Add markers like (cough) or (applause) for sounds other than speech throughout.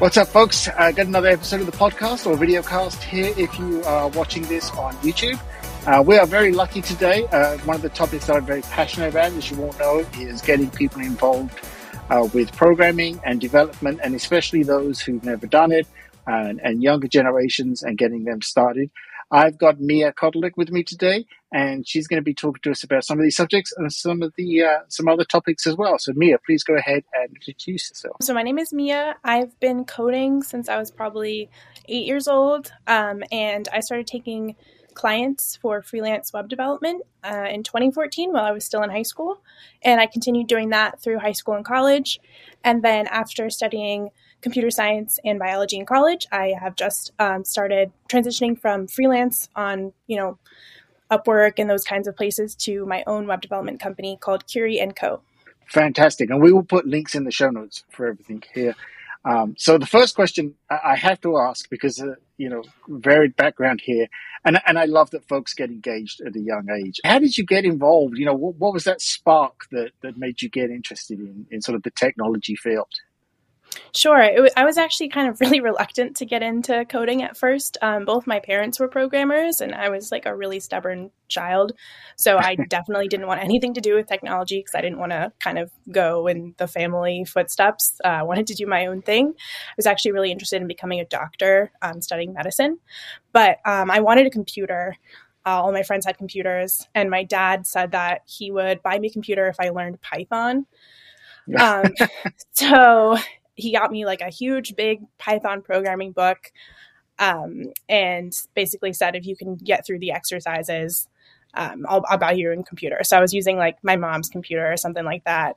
What's up, folks? Uh, got another episode of the podcast or video cast here if you are watching this on YouTube. Uh, we are very lucky today. Uh, one of the topics that I'm very passionate about, as you all know, is getting people involved uh, with programming and development, and especially those who've never done it and, and younger generations and getting them started. I've got Mia Kotalik with me today, and she's going to be talking to us about some of these subjects and some of the uh, some other topics as well. So, Mia, please go ahead and introduce yourself. So, my name is Mia. I've been coding since I was probably eight years old, um, and I started taking clients for freelance web development uh, in 2014 while I was still in high school, and I continued doing that through high school and college. And then after studying computer science and biology in college. I have just um, started transitioning from freelance on, you know, Upwork and those kinds of places to my own web development company called Curie and Co. Fantastic, and we will put links in the show notes for everything here. Um, so the first question I have to ask because uh, you know varied background here, and and I love that folks get engaged at a young age. How did you get involved? You know, what, what was that spark that that made you get interested in in sort of the technology field? Sure. I was actually kind of (laughs) really reluctant to get into coding at first. Um, both my parents were programmers, and I was like a really stubborn child. So I (laughs) definitely didn't want anything to do with technology because I didn't want to kind of go in the family footsteps. Uh, I wanted to do my own thing. I was actually really interested in becoming a doctor, um, studying medicine, but um, I wanted a computer. Uh, all my friends had computers, and my dad said that he would buy me a computer if I learned Python. (laughs) Um, so he got me like a huge big python programming book um, and basically said if you can get through the exercises um, I'll, I'll buy you a computer. So i was using like my mom's computer or something like that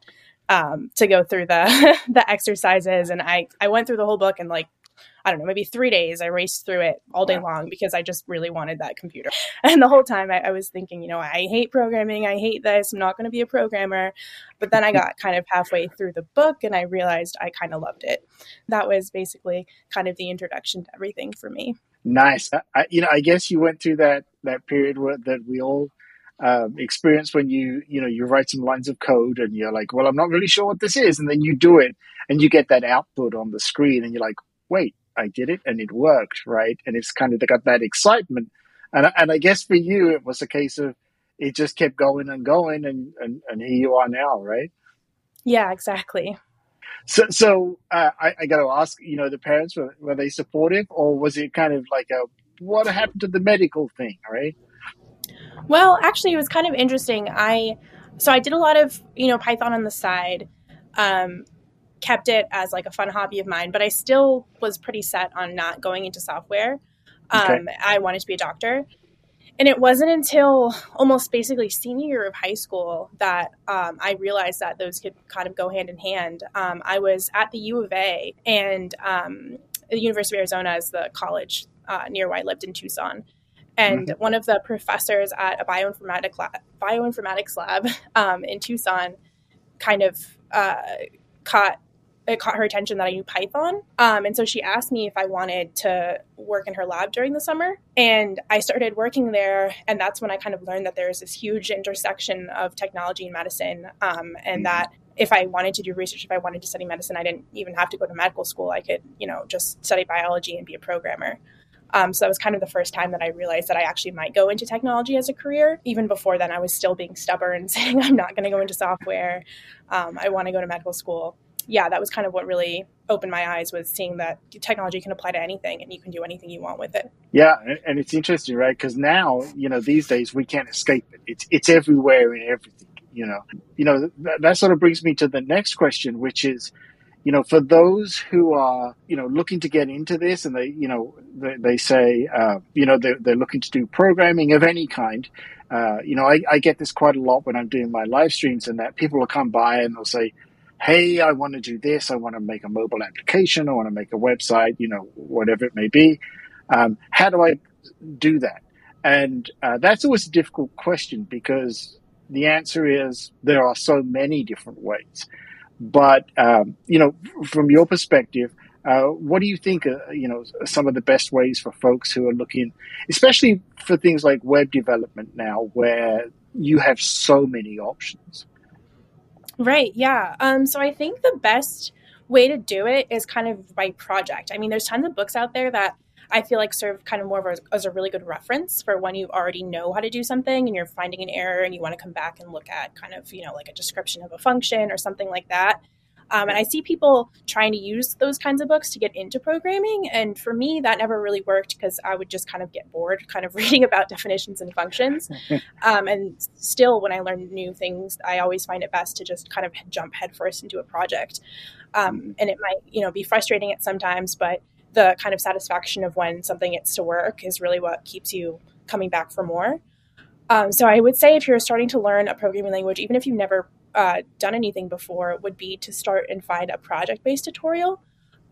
um, to go through the (laughs) the exercises and i i went through the whole book in like I don't know, maybe three days. I raced through it all day wow. long because I just really wanted that computer. (laughs) And the whole time I, I was thinking, you know, I hate programming. I hate this. I'm not going to be a programmer. But then I got kind of halfway through the book and I realized I kind of loved it. That was basically kind of the introduction to everything for me. Nice. I, you know, I guess you went through that that period where, that we all um, experience when you you know you write some lines of code and you're like, well, I'm not really sure what this is, and then you do it and you get that output on the screen and you're like, wait, I did it and it worked, right? And it's kind of got that excitement. And, and I guess for you, it was a case of it just kept going and going, and, and, and here you are now, right? Yeah, exactly. So, so uh, I, I got to ask, you know, the parents were, were they supportive, or was it kind of like a what happened to the medical thing, right? Well, actually, it was kind of interesting. I so I did a lot of you know Python on the side. Um, kept it as like a fun hobby of mine, but I still was pretty set on not going into software. Um, okay. I wanted to be a doctor. And it wasn't until almost basically senior year of high school that um, I realized that those could kind of go hand in hand. Um, I was at the U of A, and um, the University of Arizona is the college uh, near where I lived in Tucson. And mm-hmm. one of the professors at a bioinformatics lab, bioinformatics (laughs) lab um, in Tucson kind of uh, caught it caught her attention that I knew Python. Um, and so she asked me if I wanted to work in her lab during the summer. And I started working there. And that's when I kind of learned that there's this huge intersection of technology and medicine. Um, and mm-hmm. that if I wanted to do research, if I wanted to study medicine, I didn't even have to go to medical school. I could, you know, just study biology and be a programmer. Um, so that was kind of the first time that I realized that I actually might go into technology as a career. Even before then, I was still being stubborn, (laughs) saying I'm not going to go into software. Um, I want to go to medical school yeah, that was kind of what really opened my eyes was seeing that technology can apply to anything and you can do anything you want with it. Yeah, and it's interesting, right? Because now, you know, these days we can't escape it. It's it's everywhere in everything. You know, you know that, that sort of brings me to the next question, which is, you know, for those who are, you know, looking to get into this and they, you know, they, they say, uh, you know, they're, they're looking to do programming of any kind. Uh, you know, I, I get this quite a lot when I'm doing my live streams and that people will come by and they'll say, hey, I want to do this. I want to make a mobile application. I want to make a website, you know, whatever it may be. Um, how do I do that? And uh, that's always a difficult question because the answer is there are so many different ways. But, um, you know, from your perspective, uh, what do you think, uh, you know, some of the best ways for folks who are looking, especially for things like web development now, where you have so many options? Right. Yeah. Um, so I think the best way to do it is kind of by project. I mean, there's tons of books out there that I feel like serve kind of more of a, as a really good reference for when you already know how to do something and you're finding an error and you want to come back and look at kind of, you know, like a description of a function or something like that. Um, and I see people trying to use those kinds of books to get into programming. And for me, that never really worked because I would just kind of get bored kind of (laughs) reading about definitions and functions. (laughs) um, and still, when I learn new things, I always find it best to just kind of jump headfirst into a project. Um, and it might, you know, be frustrating at sometimes, but the kind of satisfaction of when something gets to work is really what keeps you coming back for more. Um, so I would say if you're starting to learn a programming language, even if you've never uh, done anything before, would be to start and find a project-based tutorial.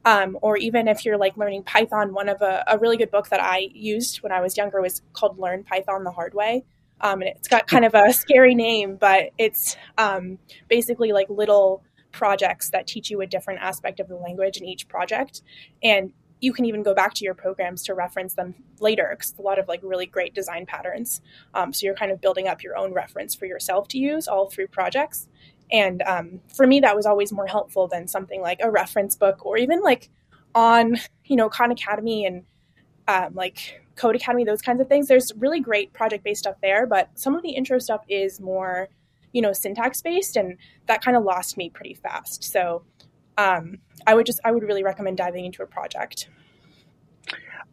Um, or even if you're like learning Python, one of a, a, really good book that I used when I was younger was called Learn Python the Hard Way. Um, and it's got kind of a scary name, but it's um, basically like little projects that teach you a different aspect of the language in each project. And you can even go back to your programs to reference them later because a lot of like really great design patterns. Um, so you're kind of building up your own reference for yourself to use all through projects. And um, for me, that was always more helpful than something like a reference book or even like on, you know, Khan Academy and um, like Codecademy, those kinds of things. There's really great project based stuff there, but some of the intro stuff is more, you know, syntax based, and that kind of lost me pretty fast. So um, I would just I would really recommend diving into a project.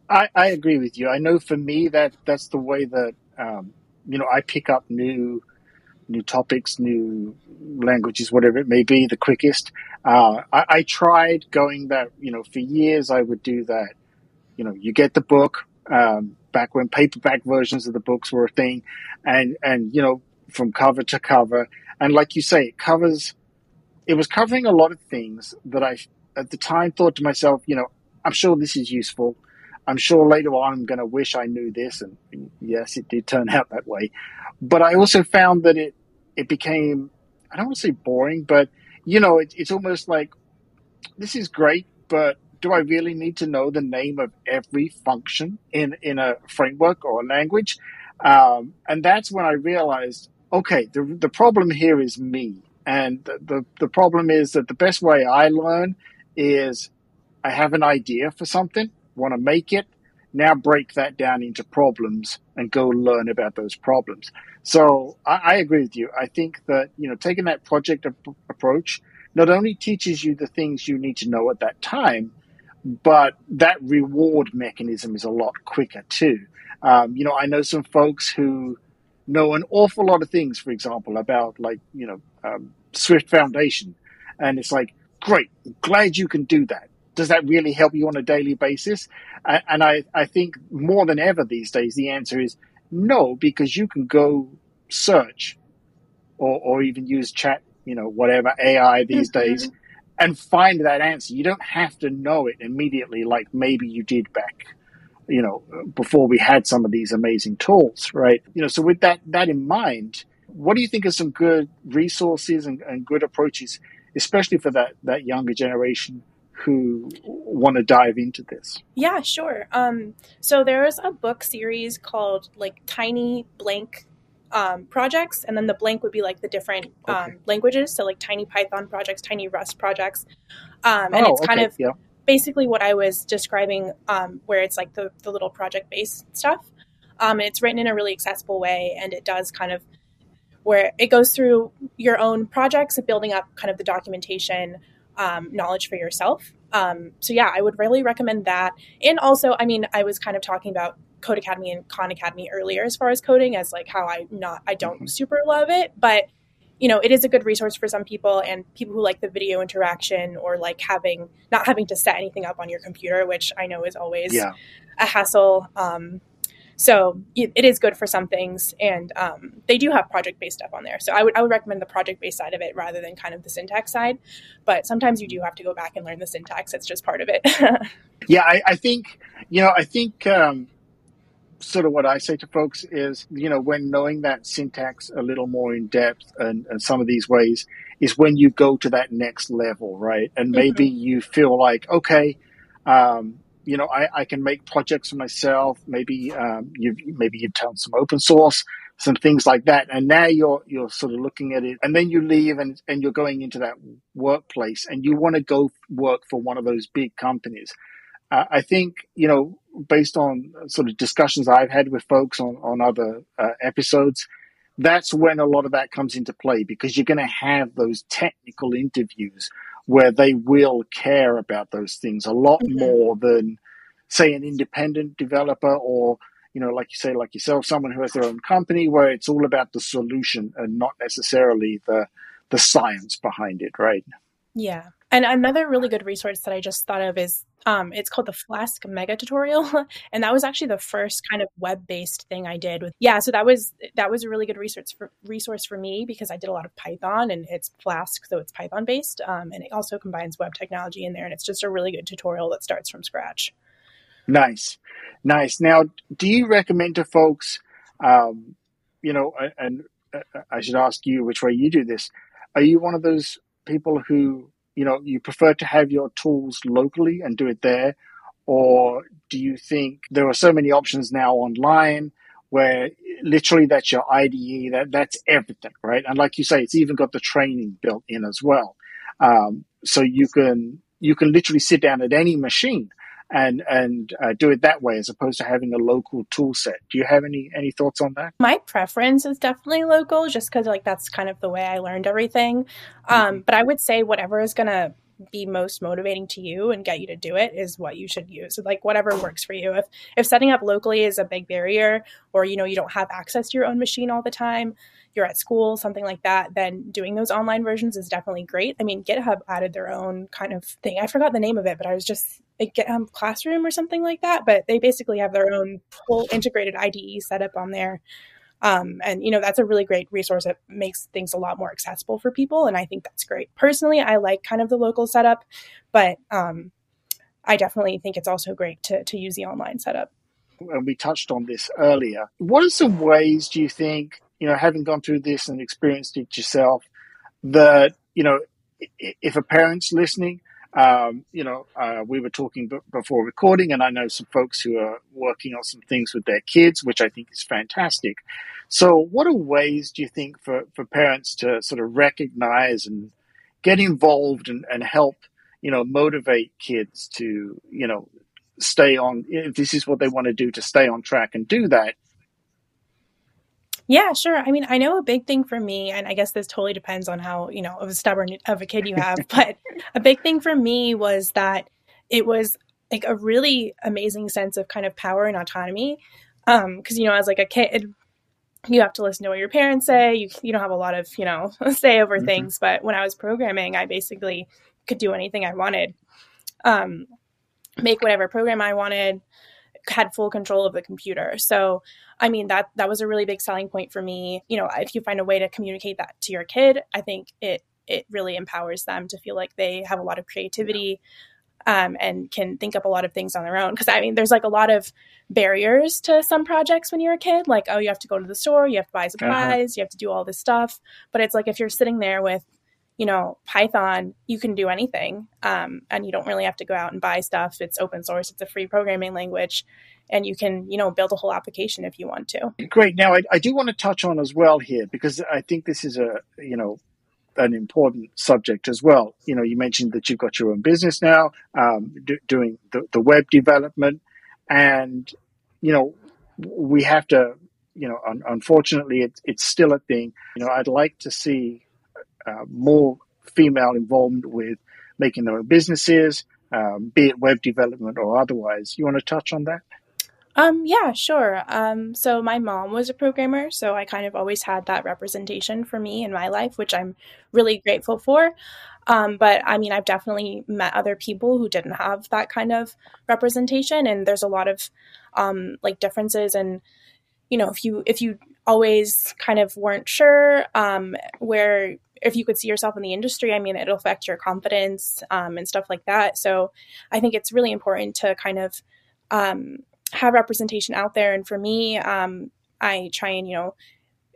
I, I agree with you. I know for me that that's the way that um, you know I pick up new new topics, new languages, whatever it may be, the quickest. Uh, I, I, tried going that you know for years. I would do that. You know, you get the book um, back when paperback versions of the books were a thing, and and you know from cover to cover, and like you say, it covers it was covering a lot of things that I, at the time, thought to myself, you know, I'm sure this is useful. I'm sure later on I'm going to wish I knew this. And yes, it did turn (laughs) out that way. But I also found that it, it became, I don't want to say boring, but, you know, it, it's almost like this is great, but do I really need to know the name of every function in, in a framework or a language? Um, and that's when I realized, okay, the, the problem here is me. And the, the, the problem is that the best way I learn is I have an idea for something, want to make it, now break that down into problems and go learn about those problems. So I, I agree with you. I think that, you know, taking that project ap- approach not only teaches you the things you need to know at that time, but that reward mechanism is a lot quicker too. Um, you know, I know some folks who know an awful lot of things, for example, about like, you know, um, Swift Foundation. And it's like, great, glad you can do that. Does that really help you on a daily basis? And I, I think more than ever these days, the answer is no, because you can go search or, or even use chat, you know, whatever AI these mm-hmm. days and find that answer. You don't have to know it immediately like maybe you did back you know, before we had some of these amazing tools, right? You know, so with that that in mind, what do you think are some good resources and, and good approaches, especially for that that younger generation who want to dive into this? Yeah, sure. Um, so there's a book series called like Tiny Blank um, projects, and then the blank would be like the different um, okay. languages. So like Tiny Python projects, Tiny Rust projects, um, and oh, it's kind okay. of yeah basically what I was describing, um, where it's like the, the little project based stuff. Um, and it's written in a really accessible way, and it does kind of where it goes through your own projects and building up kind of the documentation um, knowledge for yourself. Um, so yeah, I would really recommend that. And also, I mean, I was kind of talking about Codecademy and Khan Academy earlier as far as coding as like how I not I don't mm-hmm. super love it, but you know, it is a good resource for some people and people who like the video interaction or like having not having to set anything up on your computer, which I know is always yeah. a hassle. Um, so it, it is good for some things, and um, they do have project based stuff on there. So I would I would recommend the project based side of it rather than kind of the syntax side. But sometimes you do have to go back and learn the syntax; it's just part of it. (laughs) yeah, I, I, think you know I think um, sort of what I say to folks is, you know, when knowing that syntax a little more in depth and, and some of these ways is when you go to that next level, right? And maybe mm-hmm. you feel like, okay, um, you know, I, I can make projects for myself. Maybe um, you've maybe you've done some open source some things like that. And now you're you're sort of looking at it, and then you leave and and you're going into that workplace, and you want to go work for one of those big companies. Uh, I think you know, based on sort of discussions I've had with folks on on other uh, episodes, that's when a lot of that comes into play because you're going to have those technical interviews where they will care about those things a lot mm-hmm. more than say an independent developer or you know, like you say, like yourself, someone who has their own company where it's all about the solution and not necessarily the the science behind it, right? Yeah. And another really good resource that I just thought of is um, it's called the Flask Mega Tutorial, (laughs) and that was actually the first kind of web based thing I did with. Yeah, so that was that was a really good resource for resource for me because I did a lot of Python and it's Flask, so it's Python based, um, and it also combines web technology in there, and it's just a really good tutorial that starts from scratch. Nice. Nice. Now, do you recommend to folks, um, you know, and I should ask you which way you do this. Are you one of those people who, you know, you prefer to have your tools locally and do it there? Or do you think there are so many options now online where literally that's your IDE, that, that's everything, right? And like you say, it's even got the training built in as well. Um, so you can, you can literally sit down at any machine and and uh, do it that way as opposed to having a local tool set. Do you have any any thoughts on that? My preference is definitely local, just because like that's kind of the way I learned everything. Um, mm-hmm. But I would say whatever is gonna be most motivating to you and get you to do it is what you should use like whatever works for you if if setting up locally is a big barrier or you know you don't have access to your own machine all the time you're at school, something like that, then doing those online versions is definitely great. I mean, GitHub added their own kind of thing. I forgot the name of it, but I was just a GitHub Classroom or something like that. But they basically have their own whole integrated IDE setup on there. Um, and you know that's a really great resource that makes things a lot more accessible for people and i think that's great personally i like kind of the local setup but um, i definitely think it's also great to, to use the online setup and we touched on this earlier what are some ways do you think you know, having gone through this and experienced it yourself, that, you know, if a parent's listening, um, you know, uh, we were talking b- before recording, and I know some folks who are working on some things with their kids, which I think is fantastic. So, what are ways do you think for, for parents to sort of recognize and get involved and, and help, you know, motivate kids to, you know, stay on, if this is what they want to do, to stay on track and do that yeah, sure. I mean, I know a big thing for me, and I guess this totally depends on how, you know, of a stubborn of a kid you have, (laughs) but a big thing for me was that it was like a really amazing sense of kind of power and autonomy. Um, because you know, as like a kid, you have to listen to what your parents say. You you don't have a lot of, you know, (laughs) say over mm-hmm. things. But when I was programming, I basically could do anything I wanted. Um, make whatever program I wanted, had full control of the computer. So, I mean that that was a really big selling point for me. You know, if you find a way to communicate that to your kid, I think it it really empowers them to feel like they have a lot of creativity um, and can think up a lot of things on their own. Because I mean, there's like a lot of barriers to some projects when you're a kid. Like, oh, you have to go to the store, you have to buy uh-huh. supplies, uh-huh. you have to do all this stuff. But it's like if you're sitting there with you know, Python, you can do anything. Um, and you don't really have to go out and buy stuff. It's open source, it's a free programming language, and you can, you know, build a whole application if you want to. Great. Now, I, I do want to touch on as well here because I think this is a, you know, an important subject as well. You know, you mentioned that you've got your own business now, um, do, doing the, the web development, and you know, we have to. You know, un- unfortunately, it, it's still a thing. You know, I'd like to see uh, more female involvement with making their own businesses, um, be it web development or otherwise. You want to touch on that? Um, yeah, sure. Um, so my mom was a programmer, so I kind of always had that representation for me in my life, which I'm really grateful for. Um, but I mean, I've definitely met other people who didn't have that kind of representation, and there's a lot of um, like differences. And you know, if you if you always kind of weren't sure um, where if you could see yourself in the industry, I mean, it'll affect your confidence um, and stuff like that. So I think it's really important to kind of um, have representation out there. And for me, um, I try and, you know,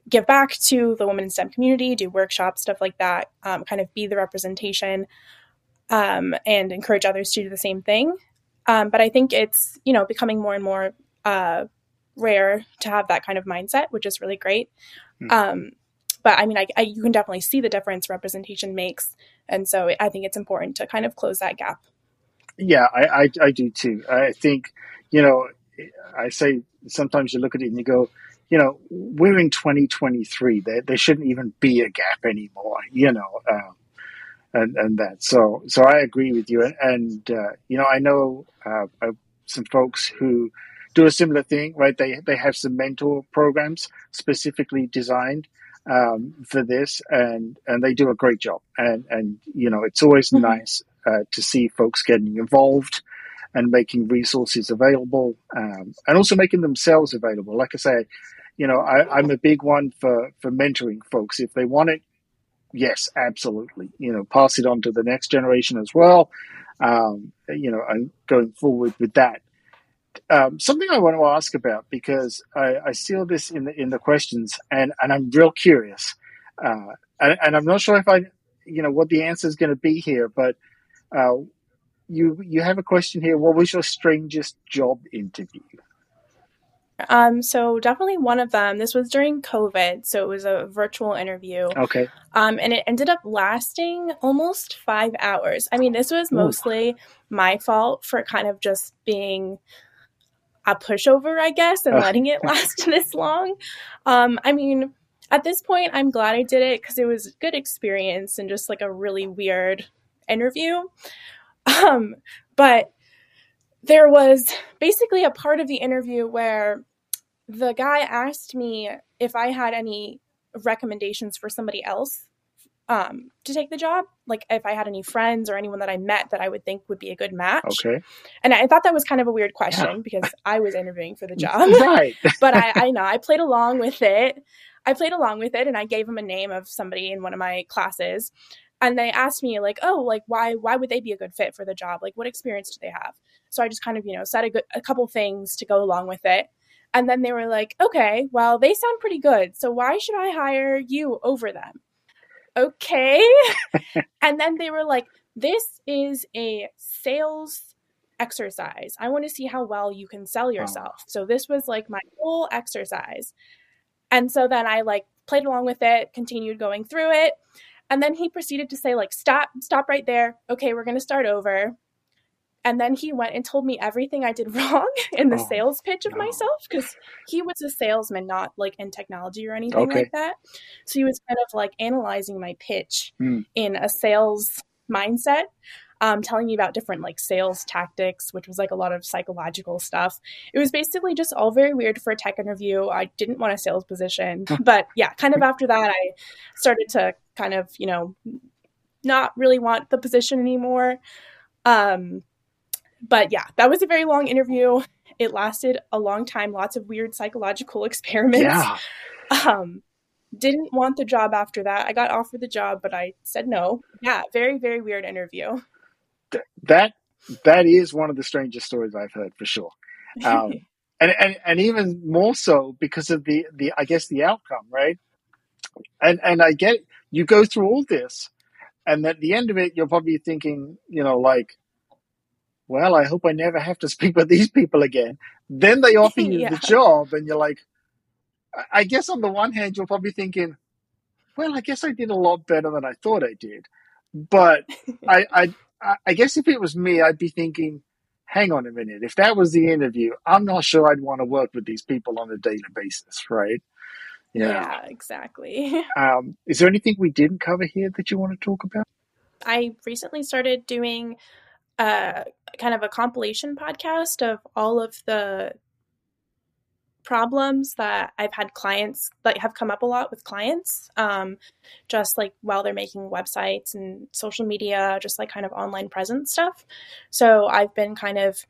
give back to the women in STEM community, do workshops, stuff like that, um, kind of be the representation um, and encourage others to do the same thing. Um, but I think it's, you know, becoming more and more uh, rare to have that kind of mindset, which is really great. Mm. But I mean, I, I, you can definitely see the difference representation makes, and so I think it's important to kind of close that gap. Yeah, I, I, I do too. I think you know, I say sometimes you look at it and you go, you know, we're in 2023. There, there shouldn't even be a gap anymore. You know. Um, and, and that. So, so I agree with you. And, uh, you know, I know, uh, uh, some folks who do a similar thing, right? They, they have some mentor programs specifically designed, um, for this and, and they do a great job. And, and, you know, it's always mm-hmm. nice, uh, to see folks getting involved and making resources available, um, and also making themselves available. Like I say, you know, I, I'm a big one for, for mentoring folks. If they want it, yes, absolutely. You know, pass it on to the next generation as well. Um, you know, and going forward with that. Um, something I want to ask about because I, I see all this in the in the questions, and and I'm real curious, uh, and, and, I'm not sure if I, you know, what the answer is going to be here, but uh, you you have a question here. What was your strangest job interview? Um, so definitely one of them. This was during COVID, so it was a virtual interview. Okay. Um, and it ended up lasting almost five hours. I mean, this was mostly Ooh. my fault for kind of just being a pushover, I guess, and letting it (laughs) last this long. Um, I mean, at this point, I'm glad I did it because it was a good experience and just like a really weird interview. (laughs) Um, but there was basically a part of the interview where the guy asked me if I had any recommendations for somebody else um, to take the job. Like if I had any friends or anyone that I met that I would think would be a good match. Okay. And I thought that was kind of a weird question yeah. because I was interviewing for the (laughs) job. right. (laughs) but I, I know I played along with it. I played along with it and I gave him a name of somebody in one of my classes. And they asked me like, oh, like why why would they be a good fit for the job? Like what experience do they have? So I just kind of, you know, said a good a couple things to go along with it. And then they were like, okay, well, they sound pretty good. So why should I hire you over them? Okay. (laughs) and then they were like, this is a sales exercise. I want to see how well you can sell oh. yourself. Oh. So this was like my whole exercise. And so then I like played along with it, continued going through it. And then he proceeded to say like stop, stop right there. Okay, we're going to start over. And then he went and told me everything I did (laughs) wrong in the oh, sales pitch of no. myself because he was a salesman, not like in technology or anything okay. like that. So he was kind of like analyzing my pitch mm. in a sales mindset. Um, telling me about different like sales tactics, which was like a lot of psychological stuff. It was basically just all very weird for a tech interview. I didn't want a sales position, but yeah, kind of after that, I started to kind of, you know, not really want the position anymore. Um, but yeah, that was a very long interview. It lasted a long time, lots of weird psychological (laughs) experiments. Yeah. Um, didn't want the job after that. I got offered the job, but I said no. Yeah, very, very weird interview. That that is one of the strangest stories I've heard for sure. Um, (laughs) and, and and even more so because of the the I guess the outcome, right? And and I get you go through all this, and at the end of it, you're probably thinking, you know, like, well, I hope I never have to (laughs) speak with these people again. Then they offer (laughs) you yeah. the job, and you're like, I guess on the one hand, you're probably thinking, well, I guess I did a lot better than I thought I did. But (laughs) I, I, I guess if it was me, I'd be thinking, hang on a minute. If that was the interview, I'm not sure I'd want to work with these people on a daily basis, right? Yeah, yeah exactly. Um, is there anything we didn't cover here that you want to talk about? I recently started doing uh, kind of a compilation podcast of all of the problems that I've had clients that have come up a lot with clients, um, just like while they're making websites and social media, just like kind of online presence stuff. So I've been kind of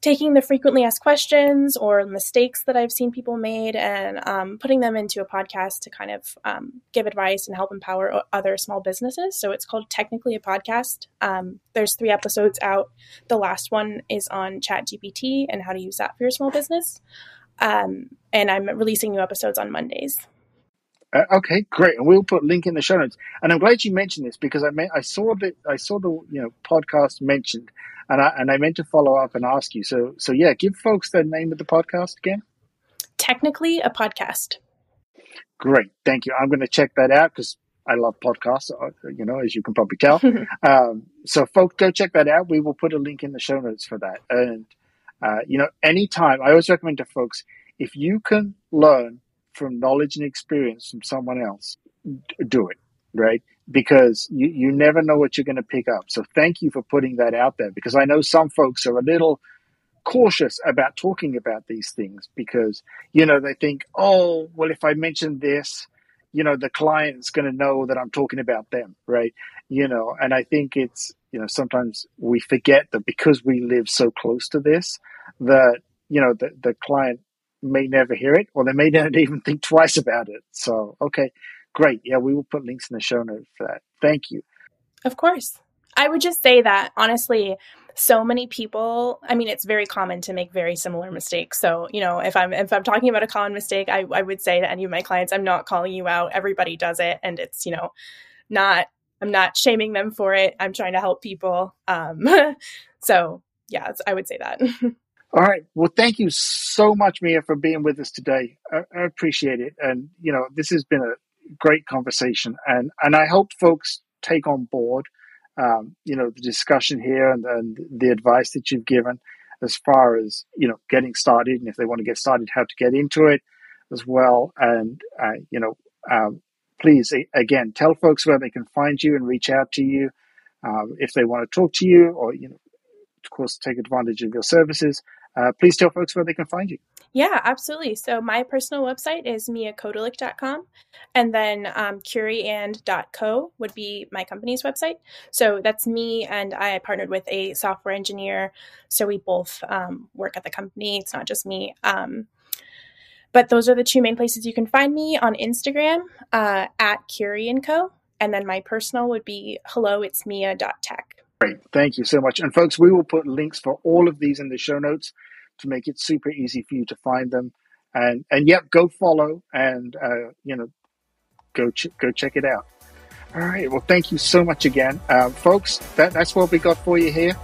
taking the frequently asked questions or mistakes that I've seen people made and um, putting them into a podcast to kind of um, give advice and help empower other small businesses. So it's called Technically a Podcast. Um, there's three episodes out. The last one is on ChatGPT and how to use that for your small business. Um, and I'm releasing new episodes on Mondays. Uh, okay, great, and we'll put link in the show notes. And I'm glad you mentioned this because I meant I saw that I saw the you know podcast mentioned, and I and I meant to follow up and ask you. So so yeah, give folks the name of the podcast again. technically a podcast. Great. Thank you. I'm going to check that out because I love podcasts, uh, you know, as you can probably tell. (laughs) um, so, folks, go check that out. We will put a link in the show notes for that. And, uh, you know, anytime, I always recommend to folks if you can learn from knowledge and experience from someone else, do it, right? Because you, you never know what you're going to pick up. So, thank you for putting that out there because I know some folks are a little cautious about talking about these things because, you know, they think, oh, well, if I mention this, you know the client's going to know that i'm talking about them right you know and i think it's you know sometimes we forget that because we live so close to this that you know the, the client may never hear it or they may (laughs) not even think twice about it. So okay great. Yeah we will put links in the show notes for that. Thank you. Of course. I would just say that honestly so many people i mean it's very common to make very similar mistakes. So you know if i'm if i'm talking about a common mistake i, I would say to any of my clients i'm not calling you out. Everybody does it and it's you know not i'm not shaming them for it. I'm trying to help people. Um (laughs) so yeah i would say that (laughs) all right. Well thank you so much mia for being with us today. I, I appreciate it. And you know this has been a great conversation. And and i hope folks take on board um, you know, the discussion here and, and the advice that you've given as far as, you know, getting started and if they want to get started, how to get into it as well. And, uh, you know, um, please, again, tell folks where they can find you and reach out to you um, if they want to talk to you or, you know, course, take advantage of your services. Uh, please tell folks where they can find you. Yeah, absolutely. So my personal website is miakotalik.com and then um, curryand.co would be my company's website. So that's me and I partnered with a software engineer. So we both um, work at the company. It's not just me. Um, but those are the two main places you can find me on Instagram uh, at Curie and Co. And then my personal would be hello, it's mia.tech. Great. Thank you so much. And folks, we will put links for all of these in the show notes to make it super easy for you to find them. And and yep, go follow and uh, you know go ch- go check it out. All right. Well, thank you so much again, uh, folks. That, that's what we got for you here.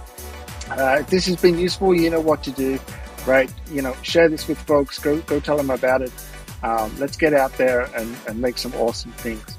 Uh, if this has been useful, you know what to do, right? You know, share this with folks. Go go tell them about it. Um, let's get out there and, and make some awesome things.